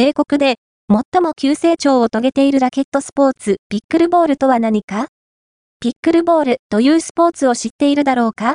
米国で最も急成長を遂げているラケットスポーツ、ピックルボールとは何か？ピックルボールというスポーツを知っているだろうか？